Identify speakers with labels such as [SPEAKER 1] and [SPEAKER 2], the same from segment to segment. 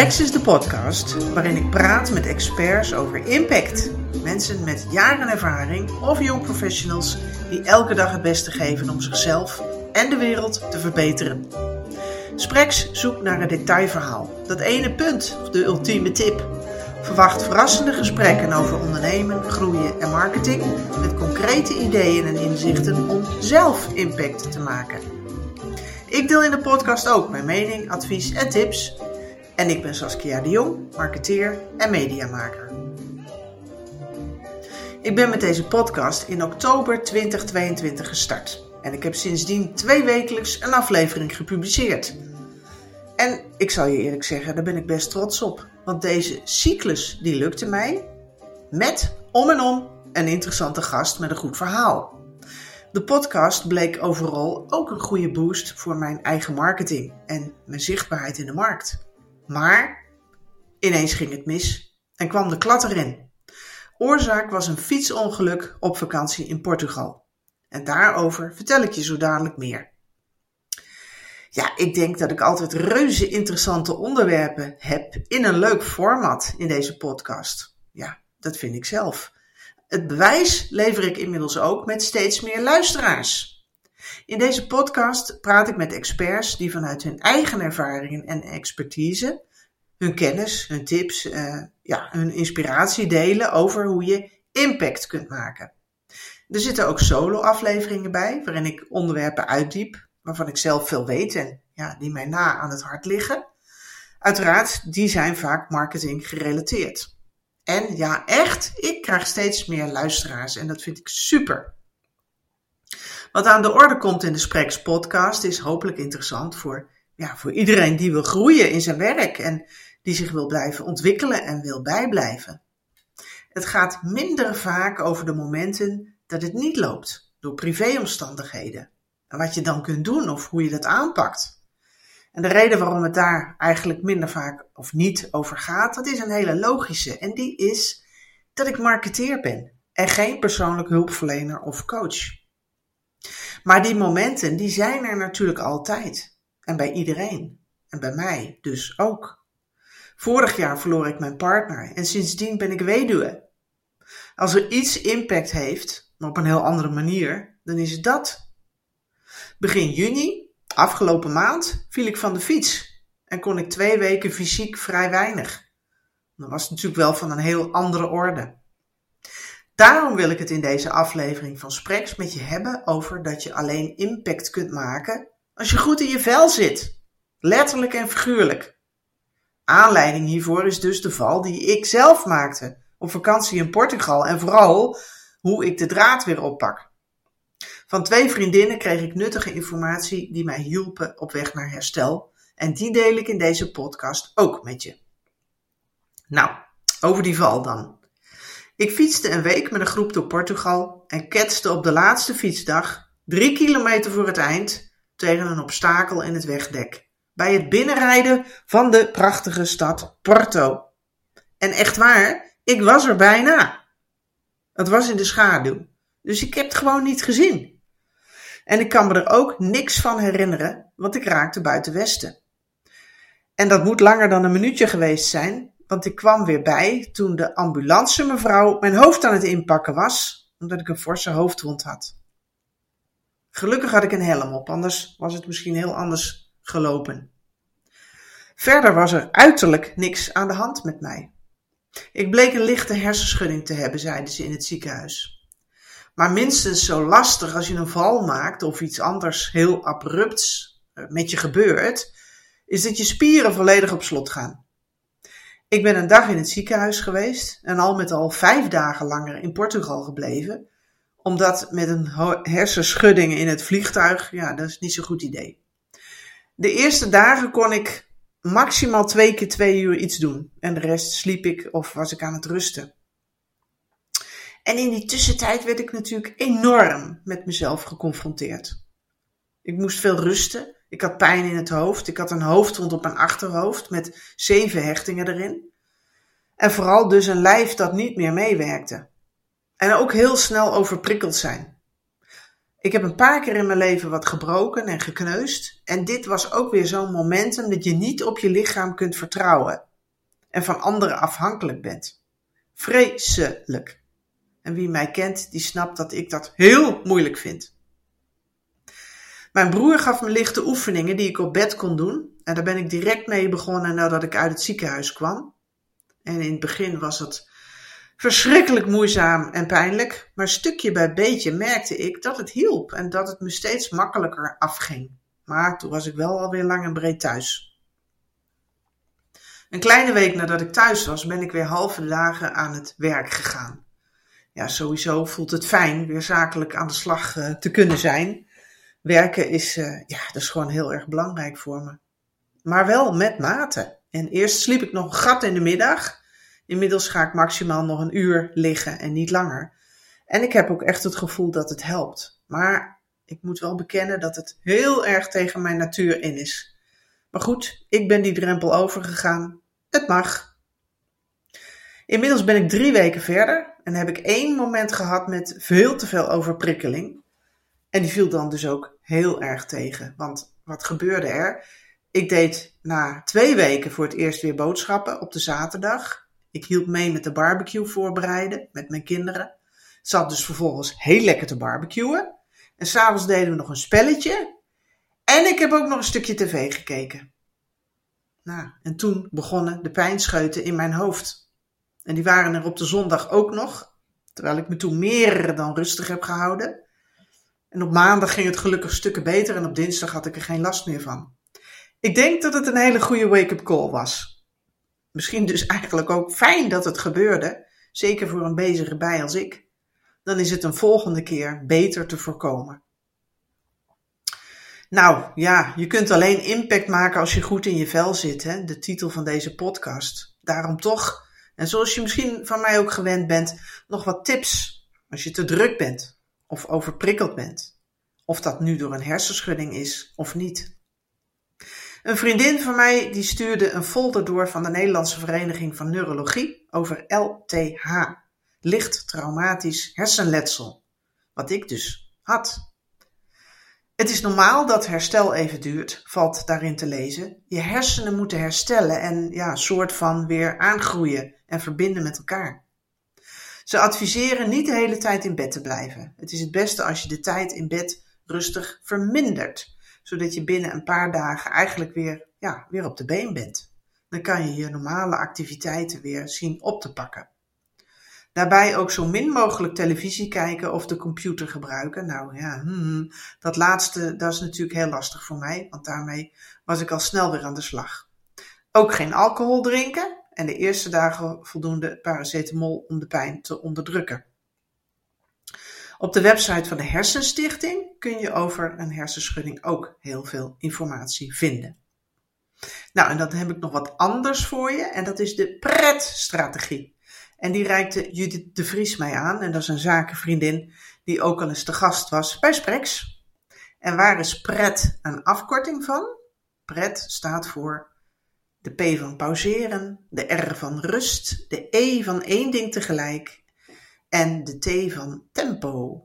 [SPEAKER 1] Sprex is de podcast waarin ik praat met experts over impact. Mensen met jaren ervaring of jong professionals die elke dag het beste geven om zichzelf en de wereld te verbeteren. Sprex zoekt naar een detailverhaal, dat ene punt of de ultieme tip. Verwacht verrassende gesprekken over ondernemen, groeien en marketing met concrete ideeën en inzichten om zelf impact te maken. Ik deel in de podcast ook mijn mening, advies en tips. En ik ben Saskia de Jong, marketeer en mediamaker. Ik ben met deze podcast in oktober 2022 gestart. En ik heb sindsdien twee wekelijks een aflevering gepubliceerd. En ik zal je eerlijk zeggen, daar ben ik best trots op. Want deze cyclus die lukte mij met om en om een interessante gast met een goed verhaal. De podcast bleek overal ook een goede boost voor mijn eigen marketing en mijn zichtbaarheid in de markt. Maar ineens ging het mis en kwam de klad erin. Oorzaak was een fietsongeluk op vakantie in Portugal. En daarover vertel ik je zo dadelijk meer. Ja, ik denk dat ik altijd reuze interessante onderwerpen heb in een leuk format in deze podcast. Ja, dat vind ik zelf. Het bewijs lever ik inmiddels ook met steeds meer luisteraars. In deze podcast praat ik met experts die vanuit hun eigen ervaringen en expertise hun kennis, hun tips, uh, ja, hun inspiratie delen over hoe je impact kunt maken. Er zitten ook solo-afleveringen bij, waarin ik onderwerpen uitdiep waarvan ik zelf veel weet en ja, die mij na aan het hart liggen. Uiteraard, die zijn vaak marketing gerelateerd. En ja, echt, ik krijg steeds meer luisteraars en dat vind ik super. Wat aan de orde komt in de Spreks podcast is hopelijk interessant voor, ja, voor iedereen die wil groeien in zijn werk en die zich wil blijven ontwikkelen en wil bijblijven. Het gaat minder vaak over de momenten dat het niet loopt, door privéomstandigheden. En wat je dan kunt doen of hoe je dat aanpakt. En de reden waarom het daar eigenlijk minder vaak of niet over gaat, dat is een hele logische. En die is dat ik marketeer ben en geen persoonlijk hulpverlener of coach. Maar die momenten, die zijn er natuurlijk altijd. En bij iedereen. En bij mij dus ook. Vorig jaar verloor ik mijn partner en sindsdien ben ik weduwe. Als er iets impact heeft, maar op een heel andere manier, dan is het dat. Begin juni Afgelopen maand viel ik van de fiets en kon ik twee weken fysiek vrij weinig. Dat was natuurlijk wel van een heel andere orde. Daarom wil ik het in deze aflevering van Spreks met je hebben over dat je alleen impact kunt maken als je goed in je vel zit. Letterlijk en figuurlijk. Aanleiding hiervoor is dus de val die ik zelf maakte op vakantie in Portugal en vooral hoe ik de draad weer oppak. Van twee vriendinnen kreeg ik nuttige informatie die mij hielpen op weg naar herstel. En die deel ik in deze podcast ook met je. Nou, over die val dan. Ik fietste een week met een groep door Portugal en ketste op de laatste fietsdag, drie kilometer voor het eind, tegen een obstakel in het wegdek. Bij het binnenrijden van de prachtige stad Porto. En echt waar, ik was er bijna. Het was in de schaduw, dus ik heb het gewoon niet gezien. En ik kan me er ook niks van herinneren, want ik raakte buiten Westen. En dat moet langer dan een minuutje geweest zijn, want ik kwam weer bij toen de ambulance mevrouw mijn hoofd aan het inpakken was, omdat ik een forse hoofdwond had. Gelukkig had ik een helm op, anders was het misschien heel anders gelopen. Verder was er uiterlijk niks aan de hand met mij. Ik bleek een lichte hersenschudding te hebben, zeiden ze in het ziekenhuis. Maar minstens zo lastig als je een val maakt of iets anders heel abrupts eh, met je gebeurt, is dat je spieren volledig op slot gaan. Ik ben een dag in het ziekenhuis geweest en al met al vijf dagen langer in Portugal gebleven, omdat met een hersenschudding in het vliegtuig, ja, dat is niet zo'n goed idee. De eerste dagen kon ik maximaal twee keer twee uur iets doen en de rest sliep ik of was ik aan het rusten. En in die tussentijd werd ik natuurlijk enorm met mezelf geconfronteerd. Ik moest veel rusten. Ik had pijn in het hoofd. Ik had een hoofdwond op mijn achterhoofd met zeven hechtingen erin. En vooral dus een lijf dat niet meer meewerkte. En ook heel snel overprikkeld zijn. Ik heb een paar keer in mijn leven wat gebroken en gekneusd. En dit was ook weer zo'n momentum dat je niet op je lichaam kunt vertrouwen. en van anderen afhankelijk bent. Vreselijk. En wie mij kent, die snapt dat ik dat heel moeilijk vind. Mijn broer gaf me lichte oefeningen die ik op bed kon doen. En daar ben ik direct mee begonnen nadat ik uit het ziekenhuis kwam. En in het begin was het verschrikkelijk moeizaam en pijnlijk, maar stukje bij beetje merkte ik dat het hielp en dat het me steeds makkelijker afging. Maar toen was ik wel alweer lang en breed thuis. Een kleine week nadat ik thuis was, ben ik weer halve dagen aan het werk gegaan. Ja, sowieso voelt het fijn weer zakelijk aan de slag uh, te kunnen zijn. Werken is, uh, ja, dat is gewoon heel erg belangrijk voor me. Maar wel met mate. En eerst sliep ik nog een gat in de middag. Inmiddels ga ik maximaal nog een uur liggen en niet langer. En ik heb ook echt het gevoel dat het helpt. Maar ik moet wel bekennen dat het heel erg tegen mijn natuur in is. Maar goed, ik ben die drempel overgegaan. Het mag. Inmiddels ben ik drie weken verder en heb ik één moment gehad met veel te veel overprikkeling. En die viel dan dus ook heel erg tegen. Want wat gebeurde er? Ik deed na twee weken voor het eerst weer boodschappen op de zaterdag. Ik hielp mee met de barbecue voorbereiden met mijn kinderen. Zat dus vervolgens heel lekker te barbecuen. En s'avonds deden we nog een spelletje. En ik heb ook nog een stukje tv gekeken. Nou, en toen begonnen de pijnscheuten in mijn hoofd. En die waren er op de zondag ook nog, terwijl ik me toen meer dan rustig heb gehouden. En op maandag ging het gelukkig stukken beter en op dinsdag had ik er geen last meer van. Ik denk dat het een hele goede wake-up call was. Misschien dus eigenlijk ook fijn dat het gebeurde, zeker voor een bezige bij als ik. Dan is het een volgende keer beter te voorkomen. Nou ja, je kunt alleen impact maken als je goed in je vel zit, hè? de titel van deze podcast. Daarom toch, en zoals je misschien van mij ook gewend bent, nog wat tips als je te druk bent of overprikkeld bent. Of dat nu door een hersenschudding is of niet. Een vriendin van mij die stuurde een folder door van de Nederlandse Vereniging van Neurologie over LTH, licht traumatisch hersenletsel, wat ik dus had. Het is normaal dat herstel even duurt, valt daarin te lezen. Je hersenen moeten herstellen en ja, soort van weer aangroeien en verbinden met elkaar. Ze adviseren niet de hele tijd in bed te blijven. Het is het beste als je de tijd in bed rustig vermindert zodat je binnen een paar dagen eigenlijk weer, ja, weer op de been bent. Dan kan je je normale activiteiten weer zien op te pakken. Daarbij ook zo min mogelijk televisie kijken of de computer gebruiken. Nou ja, hmm, dat laatste dat is natuurlijk heel lastig voor mij, want daarmee was ik al snel weer aan de slag. Ook geen alcohol drinken en de eerste dagen voldoende paracetamol om de pijn te onderdrukken. Op de website van de Hersenstichting kun je over een hersenschudding ook heel veel informatie vinden. Nou, en dan heb ik nog wat anders voor je en dat is de PRET-strategie. En die reikte Judith de Vries mij aan en dat is een zakenvriendin die ook al eens te gast was bij Sprex. En waar is PRET een afkorting van? PRET staat voor de P van pauzeren, de R van rust, de E van één ding tegelijk en de T van tempo.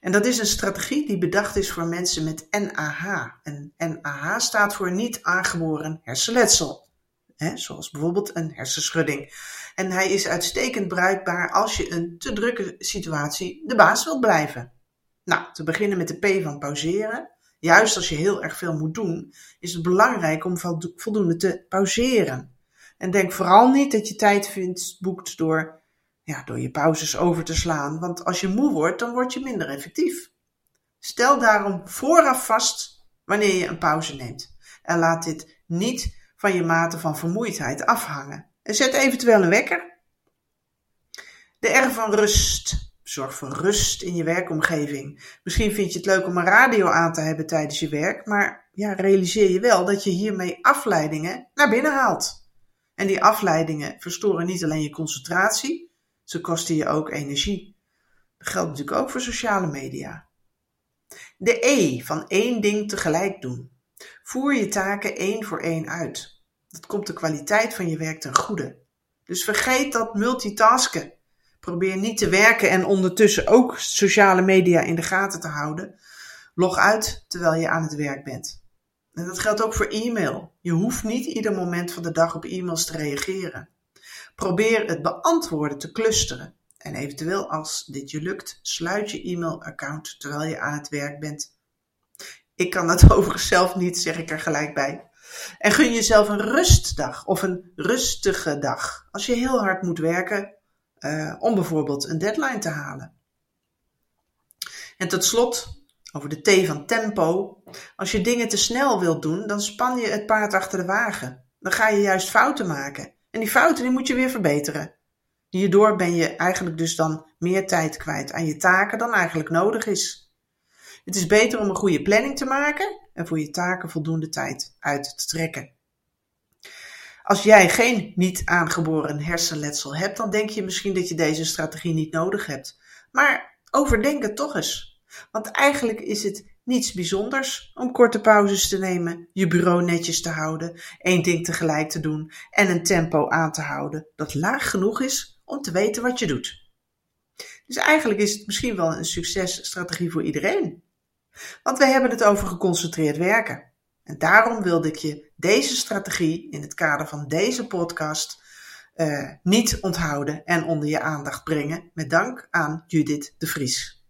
[SPEAKER 1] En dat is een strategie die bedacht is voor mensen met NAH. En NAH staat voor niet aangeboren hersenletsel. Hè, zoals bijvoorbeeld een hersenschudding. En hij is uitstekend bruikbaar als je een te drukke situatie de baas wilt blijven. Nou, te beginnen met de P van pauzeren. Juist als je heel erg veel moet doen, is het belangrijk om voldoende te pauzeren. En denk vooral niet dat je tijd vindt, boekt door ja, door je pauzes over te slaan, want als je moe wordt, dan word je minder effectief. Stel daarom vooraf vast wanneer je een pauze neemt. En laat dit niet van je mate van vermoeidheid afhangen. En zet eventueel een wekker. De R van rust. Zorg voor rust in je werkomgeving. Misschien vind je het leuk om een radio aan te hebben tijdens je werk, maar ja, realiseer je wel dat je hiermee afleidingen naar binnen haalt. En die afleidingen verstoren niet alleen je concentratie, ze kosten je ook energie. Dat geldt natuurlijk ook voor sociale media. De E van één ding tegelijk doen. Voer je taken één voor één uit. Dat komt de kwaliteit van je werk ten goede. Dus vergeet dat multitasken. Probeer niet te werken en ondertussen ook sociale media in de gaten te houden. Log uit terwijl je aan het werk bent. En dat geldt ook voor e-mail. Je hoeft niet ieder moment van de dag op e-mails te reageren. Probeer het beantwoorden te clusteren. En eventueel als dit je lukt, sluit je e-mailaccount terwijl je aan het werk bent. Ik kan dat overigens zelf niet, zeg ik er gelijk bij. En gun jezelf een rustdag of een rustige dag als je heel hard moet werken uh, om bijvoorbeeld een deadline te halen. En tot slot, over de T van tempo. Als je dingen te snel wilt doen, dan span je het paard achter de wagen. Dan ga je juist fouten maken. En die fouten die moet je weer verbeteren. Hierdoor ben je eigenlijk dus dan meer tijd kwijt aan je taken dan eigenlijk nodig is. Het is beter om een goede planning te maken en voor je taken voldoende tijd uit te trekken. Als jij geen niet aangeboren hersenletsel hebt, dan denk je misschien dat je deze strategie niet nodig hebt. Maar overdenk het toch eens. Want eigenlijk is het niets bijzonders om korte pauzes te nemen, je bureau netjes te houden, één ding tegelijk te doen en een tempo aan te houden dat laag genoeg is om te weten wat je doet. Dus eigenlijk is het misschien wel een successtrategie voor iedereen. Want we hebben het over geconcentreerd werken. En daarom wilde ik je deze strategie in het kader van deze podcast uh, niet onthouden en onder je aandacht brengen. Met dank aan Judith de Vries.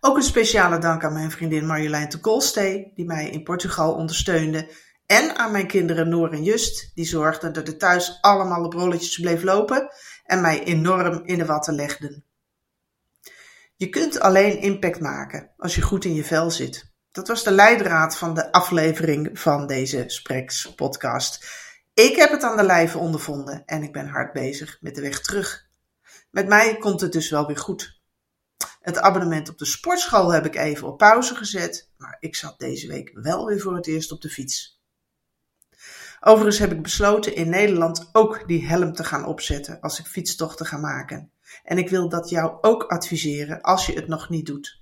[SPEAKER 1] Ook een speciale dank aan mijn vriendin Marjolein de Kolstee, die mij in Portugal ondersteunde. En aan mijn kinderen Noor en Just, die zorgden dat het thuis allemaal op rolletjes bleef lopen en mij enorm in de watten legden. Je kunt alleen impact maken als je goed in je vel zit. Dat was de leidraad van de aflevering van deze Spreks podcast. Ik heb het aan de lijve ondervonden en ik ben hard bezig met de weg terug. Met mij komt het dus wel weer goed. Het abonnement op de sportschool heb ik even op pauze gezet, maar ik zat deze week wel weer voor het eerst op de fiets. Overigens heb ik besloten in Nederland ook die helm te gaan opzetten als ik fietstochten ga maken. En ik wil dat jou ook adviseren als je het nog niet doet.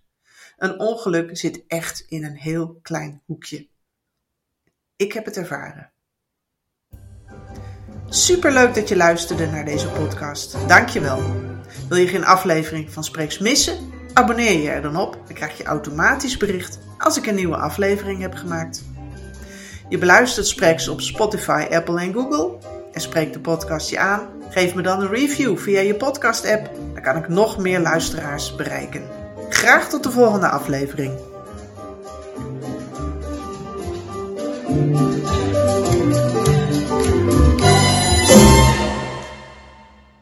[SPEAKER 1] Een ongeluk zit echt in een heel klein hoekje. Ik heb het ervaren. Superleuk dat je luisterde naar deze podcast. Dankjewel. Wil je geen aflevering van Spreeks missen? Abonneer je er dan op. Dan krijg je automatisch bericht als ik een nieuwe aflevering heb gemaakt. Je beluistert Spreeks op Spotify, Apple en Google. En spreekt de podcast je aan? Geef me dan een review via je podcast app. Dan kan ik nog meer luisteraars bereiken. Graag tot de volgende aflevering.